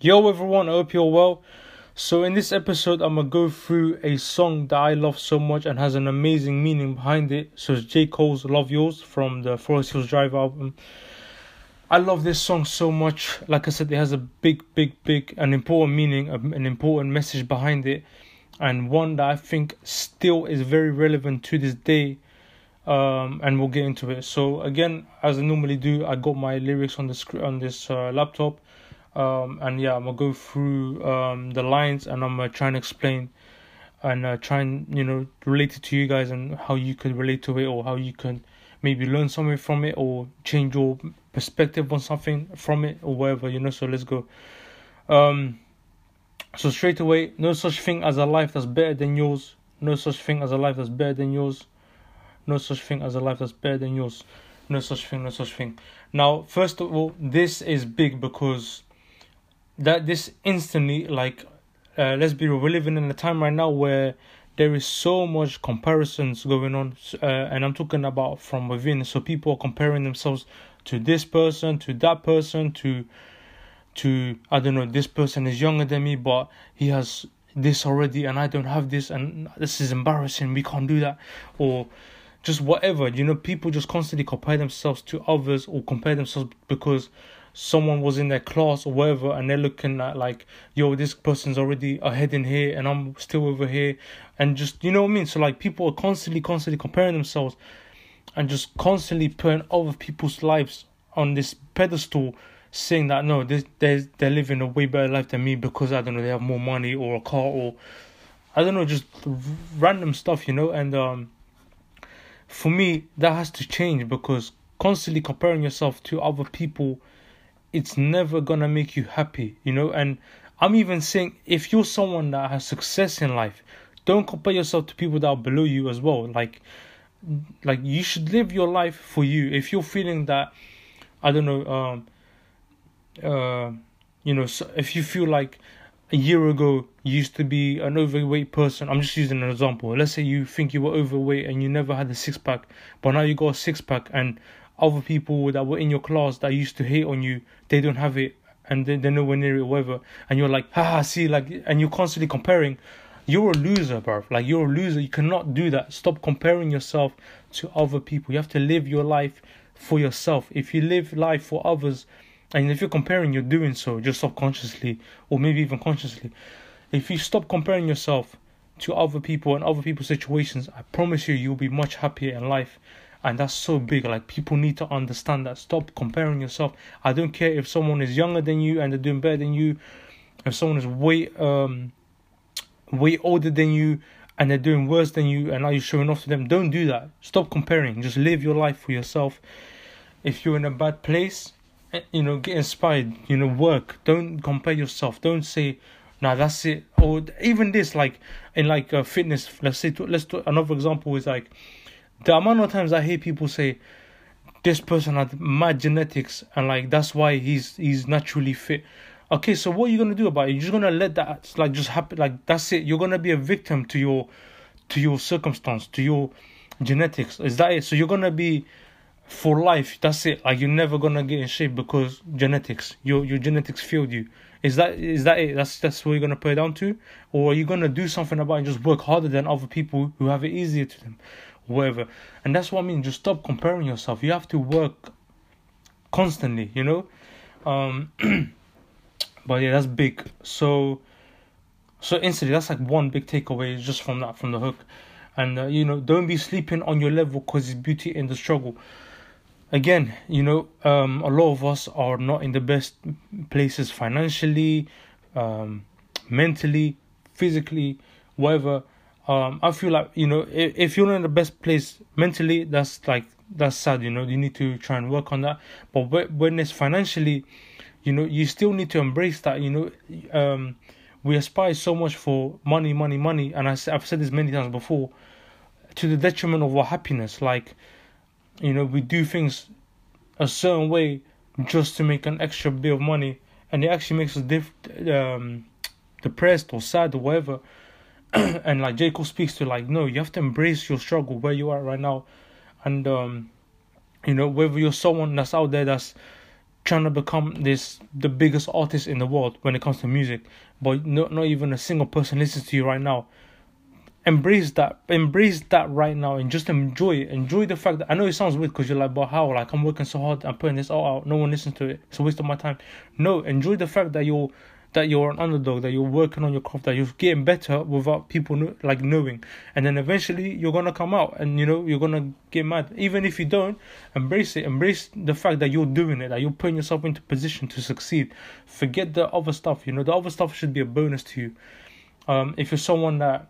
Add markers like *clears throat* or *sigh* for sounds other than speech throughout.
Yo everyone, I hope you're well. So in this episode, I'm gonna go through a song that I love so much and has an amazing meaning behind it. So it's J Cole's "Love Yours" from the Forest Hills Drive album. I love this song so much. Like I said, it has a big, big, big, an important meaning, an important message behind it, and one that I think still is very relevant to this day. Um, and we'll get into it. So again, as I normally do, I got my lyrics on the screen on this uh, laptop um, and yeah, I'm gonna go through um, the lines and I'm gonna try and explain and uh, try and you know relate it to you guys and how you could relate to it or how you can maybe learn something from it or change your perspective on something from it or whatever you know. So let's go. Um, so straight away, no such thing as a life that's better than yours. No such thing as a life that's better than yours. No such thing as a life that's better than yours. No such thing, no such thing. Now, first of all, this is big because that this instantly like uh, let's be real, we're living in a time right now where there is so much comparisons going on uh, and i'm talking about from within. So people are comparing themselves to this person to that person to to i don't know this person is younger than me but he has this already and i don't have this and this is embarrassing we can't do that. Or just whatever you know people just constantly compare themselves to others or compare themselves because someone was in their class or whatever and they're looking at like yo this person's already ahead in here and i'm still over here. And just you know what i mean? So like people are constantly constantly comparing themselves and just constantly putting other people's lives on this pedestal saying that no they they're, they're living a way better life than me because i don't know they have more money or a car or i don't know just random stuff you know? And um for me that has to change because constantly comparing yourself to other people it's never gonna make you happy, you know. And I'm even saying if you're someone that has success in life, don't compare yourself to people that are below you as well. Like, like you should live your life for you. If you're feeling that, I don't know, um, uh, you know, so if you feel like a year ago you used to be an overweight person, I'm just using an example. Let's say you think you were overweight and you never had a six pack, but now you got a six pack and other people that were in your class that used to hate on you, they don't have it and they, they're nowhere near it, whatever. And you're like, haha, see, like, and you're constantly comparing. You're a loser, bro. Like, you're a loser. You cannot do that. Stop comparing yourself to other people. You have to live your life for yourself. If you live life for others, and if you're comparing, you're doing so just subconsciously or maybe even consciously. If you stop comparing yourself to other people and other people's situations, I promise you, you'll be much happier in life and that's so big like people need to understand that. Stop comparing yourself. I don't care if someone is younger than you and they're doing better than you. If someone is way um way older than you and they're doing worse than you and now you're showing off to them don't do that. Stop comparing. Just live your life for yourself. If you're in a bad place eh, you know get inspired. You know work. Don't compare yourself. Don't say nah that's it. Or even this like in like uh, fitness let's say to, let's do another example is like the amount of times I hear people say this person had mad genetics and like that's why he's he's naturally fit. Okay, so what are you gonna do about it? You're just gonna let that like just happen like that's it. You're gonna be a victim to your to your circumstance, to your genetics. Is that it? So you're gonna be for life, that's it. Like you're never gonna get in shape because genetics. Your your genetics failed you. Is that is that it? That's that's what you're gonna put it down to? Or are you gonna do something about it and just work harder than other people who have it easier to them? Whatever. And that's what I mean. Just stop comparing yourself. You have to work constantly, you know. Um, *clears throat* but yeah, that's big. So, so instantly, that's like one big takeaway just from that, from the hook. And uh, you know, don't be sleeping on your level because it's beauty in the struggle. Again, you know, um, a lot of us are not in the best places financially, um, mentally, physically, whatever um, I feel like you know if, if you're not in the best place mentally, that's like that's sad. You know, you need to try and work on that. But when it's financially, you know, you still need to embrace that. You know, um, we aspire so much for money, money, money, and I, I've said this many times before, to the detriment of our happiness. Like, you know, we do things a certain way just to make an extra bit of money, and it actually makes us diff- um, depressed or sad or whatever. *clears throat* and like J. Cole speaks to like no, you have to embrace your struggle where you are right now, and um, you know whether you're someone that's out there that's trying to become this the biggest artist in the world when it comes to music, but not not even a single person listens to you right now. Embrace that, embrace that right now, and just enjoy it. Enjoy the fact that I know it sounds weird because you're like, but how? Like I'm working so hard, I'm putting this all out, no one listens to it. It's a waste of my time. No, enjoy the fact that you're that you're an underdog, that you're working on your craft, that you're getting better without people know, like knowing, and then eventually you're gonna come out, and you know you're gonna get mad. Even if you don't, embrace it. Embrace the fact that you're doing it, that you're putting yourself into position to succeed. Forget the other stuff. You know the other stuff should be a bonus to you. Um, if you're someone that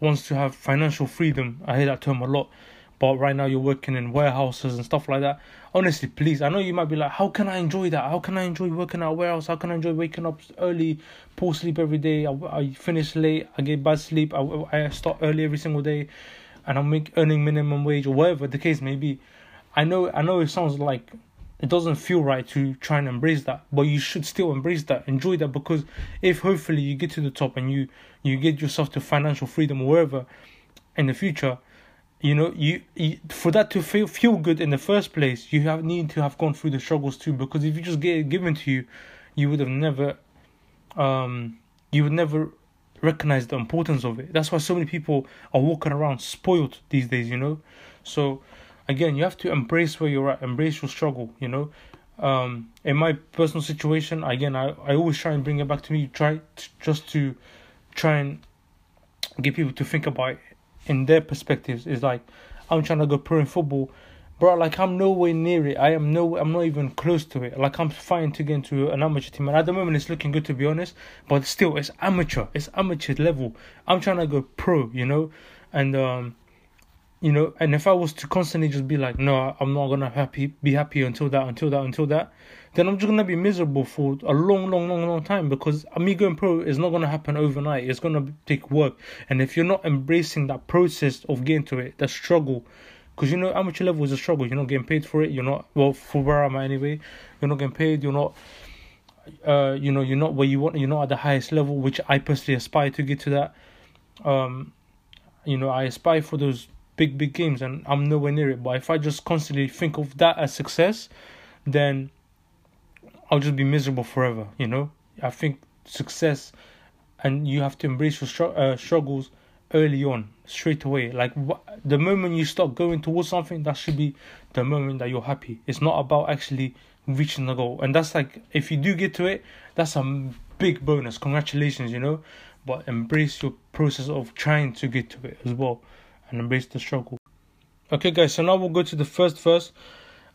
wants to have financial freedom, I hear that term a lot but right now you're working in warehouses and stuff like that. Honestly, please, I know you might be like, how can I enjoy that? How can I enjoy working at a warehouse? How can I enjoy waking up early, poor sleep every day? I, I finish late, I get bad sleep, I, I start early every single day, and I'm make, earning minimum wage or whatever the case may be. I know, I know it sounds like it doesn't feel right to try and embrace that but you should still embrace that enjoy that because if hopefully you get to the top and you you get yourself to financial freedom or wherever in the future you know you, you, for that to feel feel good in the first place you have need to have gone through the struggles too because if you just get it given to you you would have never um you would never recognize the importance of it. That's why so many people are walking around spoiled these days you know? So again you have to embrace where you're at embrace your struggle you know? Um in my personal situation again i i always try and bring it back to me try to, just to try and get people to think about in their perspectives is like I'm trying to go pro in football, bro. Like I'm nowhere near it. I am no. I'm not even close to it. Like I'm fighting to get into an amateur team, and at the moment it's looking good to be honest. But still, it's amateur. It's amateur level. I'm trying to go pro, you know, and um, you know, and if I was to constantly just be like, no, I'm not gonna happy be happy until that, until that, until that, then I'm just gonna be miserable for a long, long, long, long time because me going pro is not gonna happen overnight. It's gonna take work, and if you're not embracing that process of getting to it, that struggle, because you know amateur level is a struggle. You're not getting paid for it. You're not well for where I'm at anyway. You're not getting paid. You're not. Uh, you know, you're not where you want. You're not at the highest level, which I personally aspire to get to that. Um, you know, I aspire for those big, big games, and I'm nowhere near it. But if I just constantly think of that as success, then I'll just be miserable forever. You know, I think success, and you have to embrace your str- uh, struggles early on, straight away. Like wh- the moment you start going towards something, that should be the moment that you're happy. It's not about actually reaching the goal, and that's like if you do get to it, that's a big bonus. Congratulations, you know. But embrace your process of trying to get to it as well, and embrace the struggle. Okay, guys. So now we'll go to the first verse.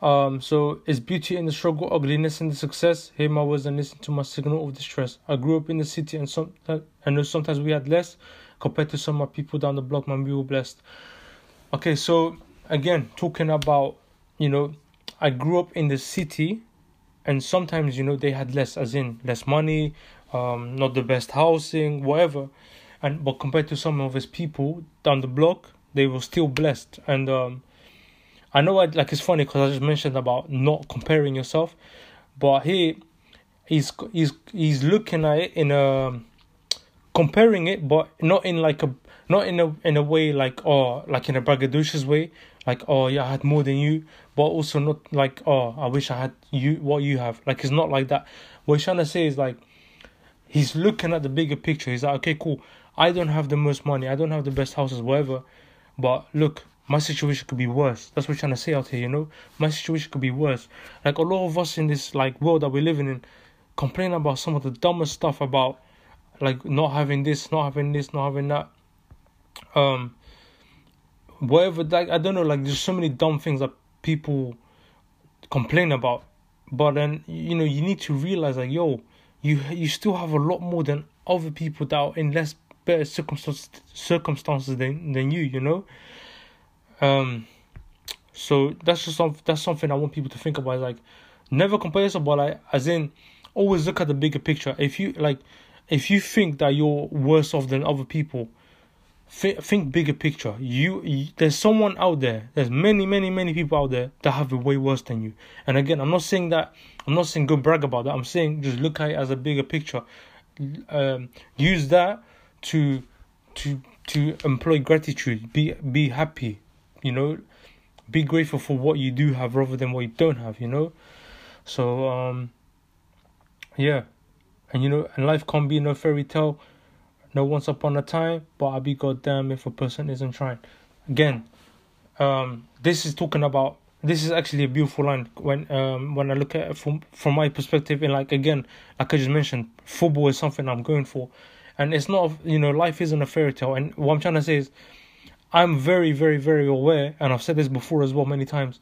Um, so is beauty in the struggle, ugliness in the success? Hear my words and listen to my signal of distress. I grew up in the city and some I know sometimes we had less compared to some of my people down the block, man, we were blessed. Okay, so again, talking about, you know, I grew up in the city and sometimes, you know, they had less as in less money, um, not the best housing, whatever. And but compared to some of his people down the block, they were still blessed. And um I know I, like it's funny because I just mentioned about not comparing yourself, but he he's he's he's looking at it in a comparing it, but not in like a not in a in a way like oh like in a braggadocious way, like oh yeah I had more than you, but also not like oh I wish I had you what you have. Like it's not like that. What he's trying to say is like he's looking at the bigger picture. He's like okay cool. I don't have the most money. I don't have the best houses, whatever. But look, my situation could be worse. That's what I'm trying to say out here, you know? My situation could be worse. Like a lot of us in this like world that we're living in complain about some of the dumbest stuff about like not having this, not having this, not having that. Um whatever like I don't know, like there's so many dumb things that people complain about. But then you know, you need to realize like yo, you you still have a lot more than other people that are in less better circumstances circumstances than than you, you know? Um, so that's just some, that's something I want people to think about. Like, never compare yourself, but like, as in, always look at the bigger picture. If you like, if you think that you're worse off than other people, think, bigger picture. You, you, there's someone out there. There's many, many, many people out there that have it way worse than you. And again, I'm not saying that. I'm not saying go brag about that. I'm saying just look at it as a bigger picture. Um, use that to to to employ gratitude. Be be happy you know be grateful for what you do have rather than what you don't have you know So um, yeah, and you know, and life can't be no fairy tale, no once upon a time. But I'll be goddamn if a person isn't trying. Again, um, this is talking about. This is actually a beautiful line when um when I look at it from from my perspective and like again like I just mentioned football is something I'm going for, and it's not you know life isn't a fairy tale and what I'm trying to say is I'm very, very, very aware, and I've said this before as well many times.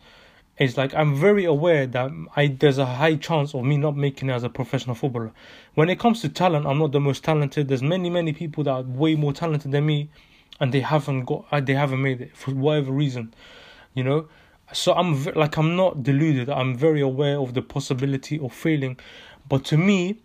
It's like I'm very aware that I there's a high chance of me not making it as a professional footballer. When it comes to talent, I'm not the most talented. There's many, many people that are way more talented than me, and they haven't got, uh, they haven't made it for whatever reason, you know. So I'm like I'm not deluded. I'm very aware of the possibility of failing, but to me,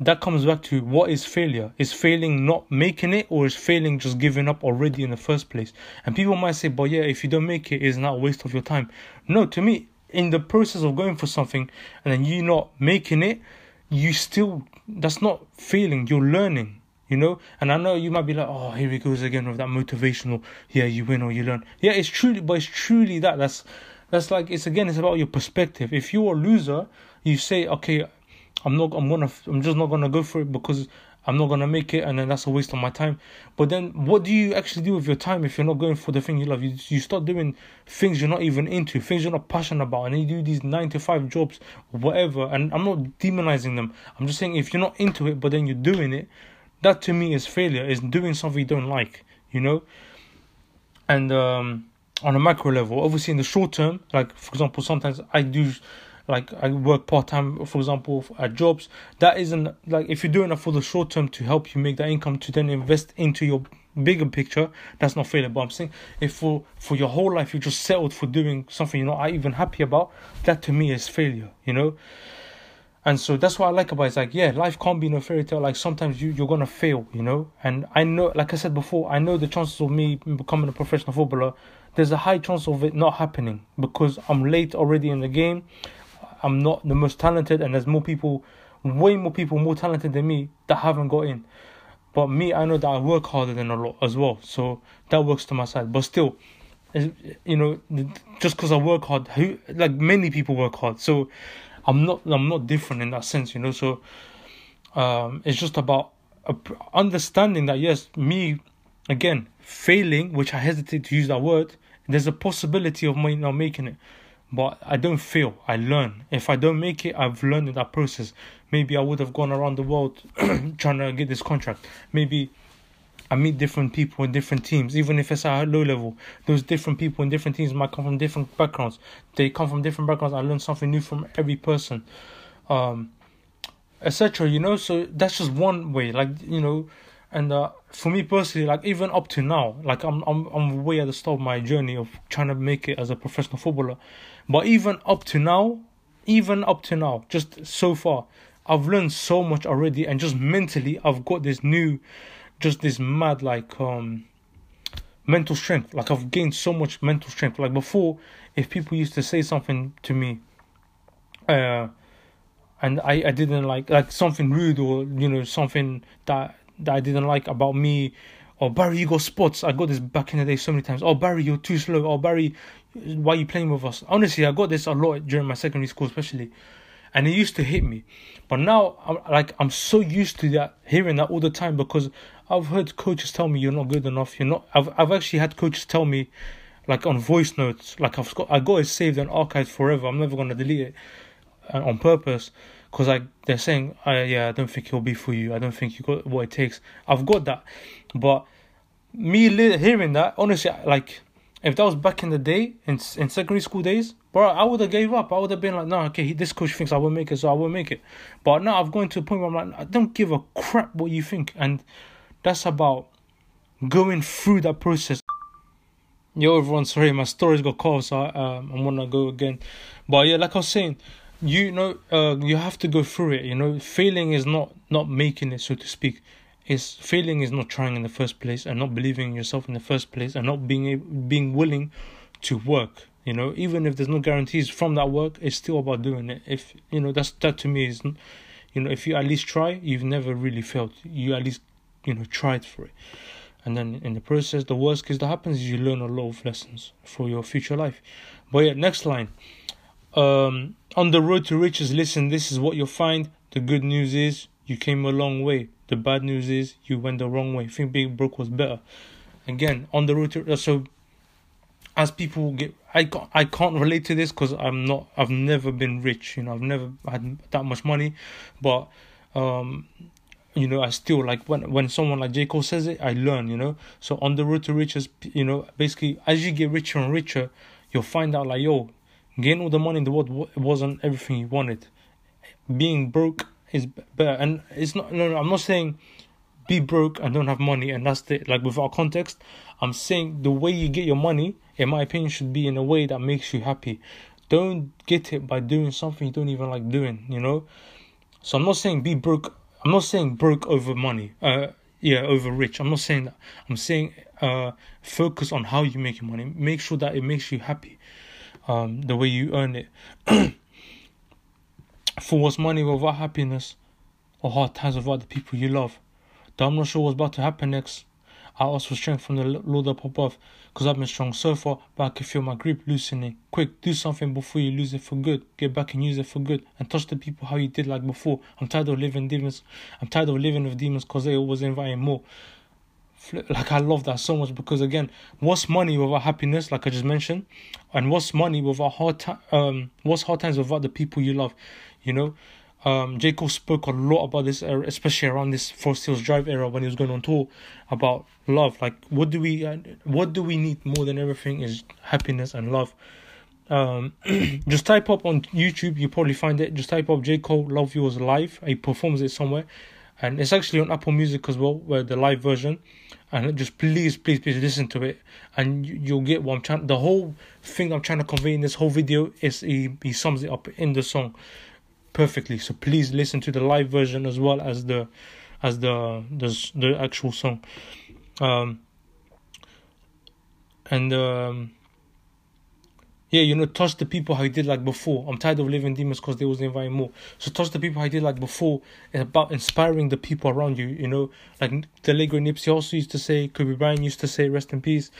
that comes back to what is failure? Is failing not making it, or is failing just giving up already in the first place? And people might say, but yeah, if you don't make it, it's not a waste of your time. No, to me, in the process of going for something and then you not making it, you still, that's not failing, you're learning. You know, and I know you might be like, oh, here he goes again with that motivational. Yeah, you win or you learn. Yeah, it's truly, but it's truly that. That's that's like it's again, it's about your perspective. If you're a loser, you say, okay, I'm not. I'm gonna. I'm just not gonna go for it because I'm not gonna make it, and then that's a waste of my time. But then, what do you actually do with your time if you're not going for the thing you love? You you start doing things you're not even into, things you're not passionate about, and you do these nine to five jobs, whatever. And I'm not demonizing them. I'm just saying if you're not into it, but then you're doing it, that to me is failure. Is doing something you don't like, you know. And um, on a macro level, obviously in the short term, like for example, sometimes I do like I work part time, for example, at jobs. That isn't like if you're doing it for the short term to help you make that income to then invest into your bigger picture. That's not failure. But I'm saying if for for your whole life you just settled for doing something you're not even happy about, that to me is failure. You know. And so that's what I like about it. It's like, yeah, life can't be no fairy tale. Like sometimes you, you're gonna fail, you know? And I know like I said before, I know the chances of me becoming a professional footballer, there's a high chance of it not happening because I'm late already in the game. I'm not the most talented, and there's more people, way more people more talented than me that haven't got in. But me, I know that I work harder than a lot as well, so that works to my side. But still, you know, just because I work hard, who like many people work hard, so I'm not I'm not different in that sense, you know. So um, it's just about understanding that yes, me again failing, which I hesitate to use that word. There's a possibility of me not making it but I don't fail. I learn. If I don't make it, I've learned in that process. Maybe I would have gone around the world *clears throat* trying to get this contract. Maybe I meet different people in different teams, even if it's at a low level. Those different people in different teams might come from different backgrounds. They come from different backgrounds. I learn something new from every person, um, etc. You know, so that's just one way. Like you know, and uh, for me personally, like even up to now, like I'm I'm I'm way at the start of my journey of trying to make it as a professional footballer. But even up to now, even up to now, just so far, I've learned so much already, and just mentally, I've got this new, just this mad like um mental strength. Like I've gained so much mental strength. Like before, if people used to say something to me, uh, and I I didn't like like something rude or you know something that that I didn't like about me. Oh, Barry, you got spots. I got this back in the day so many times. Oh Barry, you're too slow. Oh Barry, why are you playing with us? Honestly, I got this a lot during my secondary school, especially, and it used to hit me. But now, I'm like I'm so used to that, hearing that all the time because I've heard coaches tell me you're not good enough. You're not. I've I've actually had coaches tell me, like on voice notes, like I've got I got it saved and archived forever. I'm never gonna delete it uh, on purpose because like they're saying, I, yeah, I don't think it'll be for you. I don't think you got what it takes. I've got that, but me li- hearing that, honestly, like if that was back in the day in in secondary school days, bro, I would have gave up. I would have been like, no, okay, this coach thinks I will make it, so I will make it. But now I've gone to a point where I'm like, I don't give a crap what you think, and that's about going through that process. Yo, everyone, sorry, my story's got cut, so um, I'm gonna go again. But yeah, like I was saying, you know uh, you have to go through it you know failing is not not making it so to speak is failing is not trying in the first place and not believing in yourself in the first place and not being able, being willing to work you know? Even if there's no guarantees from that work it's still about doing it. If you know that's that to me is you know if you at least try you've never really failed. You at least you know tried for it. And then in the process the worst case that happens is you learn a lot of lessons for your future life. But yeah next line. Um, on the road to riches, listen, this is what you'll find. The good news is you came a long way. The bad news is you went the wrong way. Think being broke was better. Again, on the road to so as people get I can't, I can't relate to this because I'm not I've never been rich you know I've never had that much money but um you know I still like when when someone like J Cole says it I learn you know so on the road to riches you know basically as you get richer and richer you'll find out like yo getting all the money in the world wasn't everything you wanted being broke is better and it's not no, no I'm not saying be broke and don't have money and that's the like without context i'm saying the way you get your money in my opinion should be in a way that makes you happy. Don't get it by doing something you don't even like doing you know? So i'm not saying be broke i'm not saying broke over money uh yeah over rich. I'm not saying that. I'm saying uh focus on how you make your money. Make sure that it makes you happy um the way you earn it *clears throat* for what's money without happiness or hard times without the people you love Though I'm not sure what's about to happen next. I ask for strength from the Lord up above, because I've been strong so far, but I can feel my grip loosening. Quick, do something before you lose it for good. Get back and use it for good, and touch the people how you did like before. I'm tired of living demons. I'm tired of living with demons because they always inviting more. Like I love that so much because again, what's money without happiness? Like I just mentioned, and what's money without hard time? Um, what's hard times without the people you love? You know, um, J. Cole spoke a lot about this, era, especially around this Forest Hills Drive era when he was going on tour about love. Like, what do we, uh, what do we need more than everything is happiness and love. Um, *clears throat* just type up on YouTube, you probably find it. Just type up J. Cole Love Yours live. He performs it somewhere, and it's actually on Apple Music as well, where the live version. And just please, please, please listen to it, and you'll get what I'm trying. The whole thing I'm trying to convey in this whole video is he he sums it up in the song perfectly. So please listen to the live version as well as the as the the the actual song. Um, and um, yeah, you know, touch the people how he did like before. I'm tired of living demons because they was inviting more. So touch the people how he did like before. It's about inspiring the people around you. You know, like the late great Nipsey also used to say, Kobe Bryant used to say, "Rest in peace."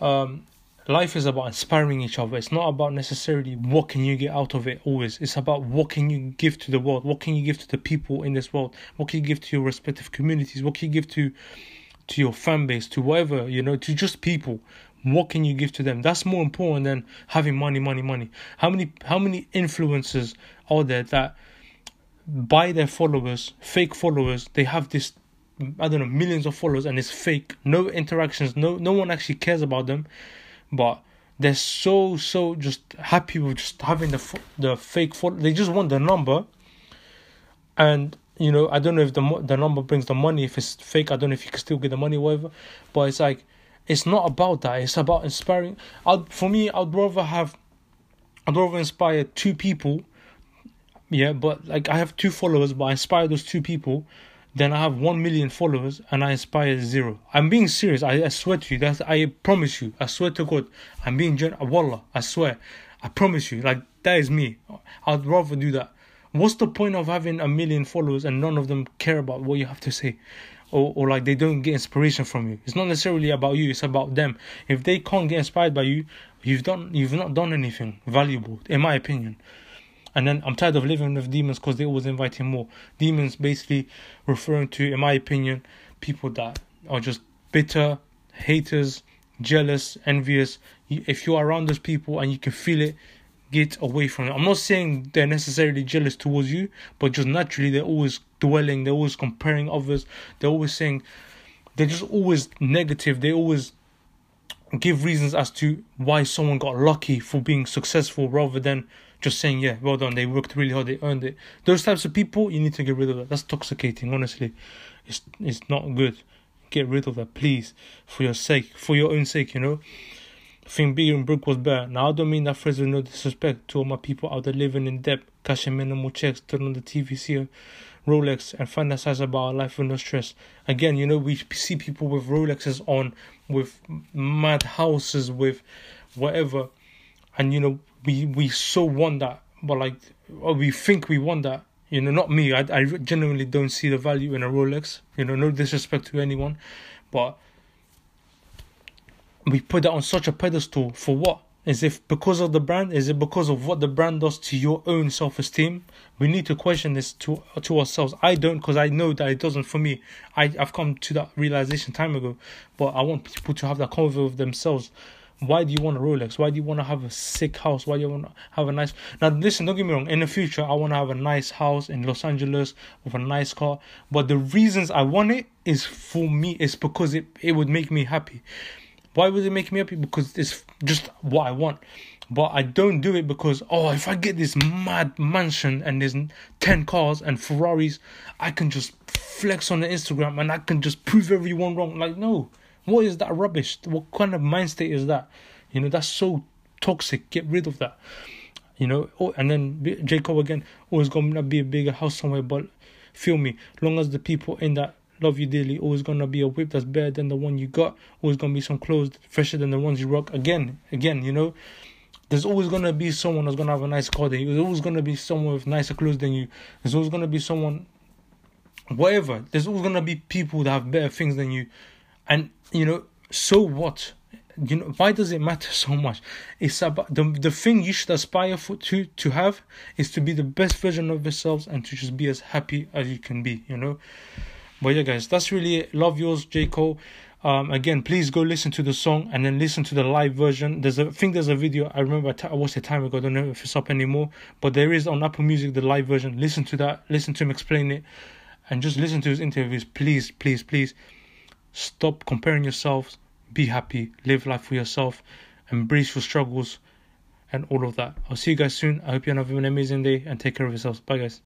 Um, life is about inspiring each other. It's not about necessarily what can you get out of it always. It's about what can you give to the world, what can you give to the people in this world, what can you give to your respective communities, what can you give to to your fan base, to whatever, you know, to just people. What can you give to them? That's more important than having money, money, money. How many how many influencers are there that by their followers, fake followers, they have this I don't know, millions of followers and it's fake. No interactions, no no one actually cares about them but they're so so just happy with just having the the fake photo. They just want the number, and you know I don't know if the the number brings the money. If it's fake, I don't know if you can still get the money, whatever. But it's like it's not about that. It's about inspiring. I'd for me, I'd rather have, I'd rather inspire two people. Yeah, but like I have two followers, but I inspire those two people then I have 1 million followers and I inspire zero. I'm being serious. I, I swear to you. That's, I promise you. I swear to God. I'm being genuine. Wallah. I swear. I promise you. Like, that is me. I'd rather do that. What's the point of having a million followers and none of them care about what you have to say? Or, or like they don't get inspiration from you. It's not necessarily about you, it's about them. If they can't get inspired by you, you've done you've not done anything valuable, in my opinion. And then I'm tired of living with demons because they always invite inviting more. Demons basically referring to, in my opinion, people that are just bitter, haters, jealous, envious. If you are around those people and you can feel it, get away from it. I'm not saying they're necessarily jealous towards you, but just naturally they're always dwelling, they're always comparing others, they're always saying, they're just always negative, they always give reasons as to why someone got lucky for being successful rather than just saying, yeah, well done, they worked really hard, they earned it. Those types of people, you need to get rid of that. That's toxicating, honestly. It's it's not good. Get rid of that, please, for your sake, for your own sake, you know. I think being broke was better. Now, I don't mean that phrase with no disrespect to all my people out there living in debt, cashing minimal checks, turn on the TV, see a Rolex, and fantasize about our life with no stress. Again, you know, we see people with Rolexes on, with mad houses, with whatever, and you know, we we so want that, but like or we think we want that. You know, not me. I I genuinely don't see the value in a Rolex. You know, no disrespect to anyone, but we put that on such a pedestal for what? Is it because of the brand? Is it because of what the brand does to your own self esteem? We need to question this to to ourselves. I don't because I know that it doesn't for me. I, I've come to that realization time ago. But I want people to have that convo with themselves. Why do you want a Rolex? Why do you want to have a sick house? Why do you want to have a nice now listen, don't get me wrong, in the future I want to have a nice house in Los Angeles with a nice car. But the reasons I want it is for me, it's because it, it would make me happy. Why would it make me happy? Because it's just what I want. But I don't do it because oh, if I get this mad mansion and there's ten cars and Ferraris, I can just flex on the Instagram and I can just prove everyone wrong. Like no, what is that rubbish? What kind of mind state is that? You know that's so toxic. Get rid of that. You know, oh, and then J. Cole again. Always gonna be a bigger house somewhere, but feel me. Long as the people in that love you dearly. Always gonna be a whip that's better than the one you got. Always gonna be some clothes fresher than the ones you rock. Again, again, you know. There's always gonna be someone that's gonna have a nice car than you. There's always gonna be someone with nicer clothes than you. There's always gonna be someone, whatever. There's always gonna be people that have better things than you, and you know. So what? You know why does it matter so much? It's about the the thing you should aspire for to to have is to be the best version of yourselves and to just be as happy as you can be. You know. But yeah, guys, that's really it. Love yours, J. Cole. Um, again, please go listen to the song and then listen to the live version. There's a I think there's a video. I remember I, t- I watched it time ago. I don't know if it's up anymore, but there is on Apple Music the live version. Listen to that. Listen to him explain it, and just listen to his interviews. Please, please, please, stop comparing yourselves. Be happy. Live life for yourself. Embrace your struggles, and all of that. I'll see you guys soon. I hope you have an amazing day and take care of yourselves. Bye, guys.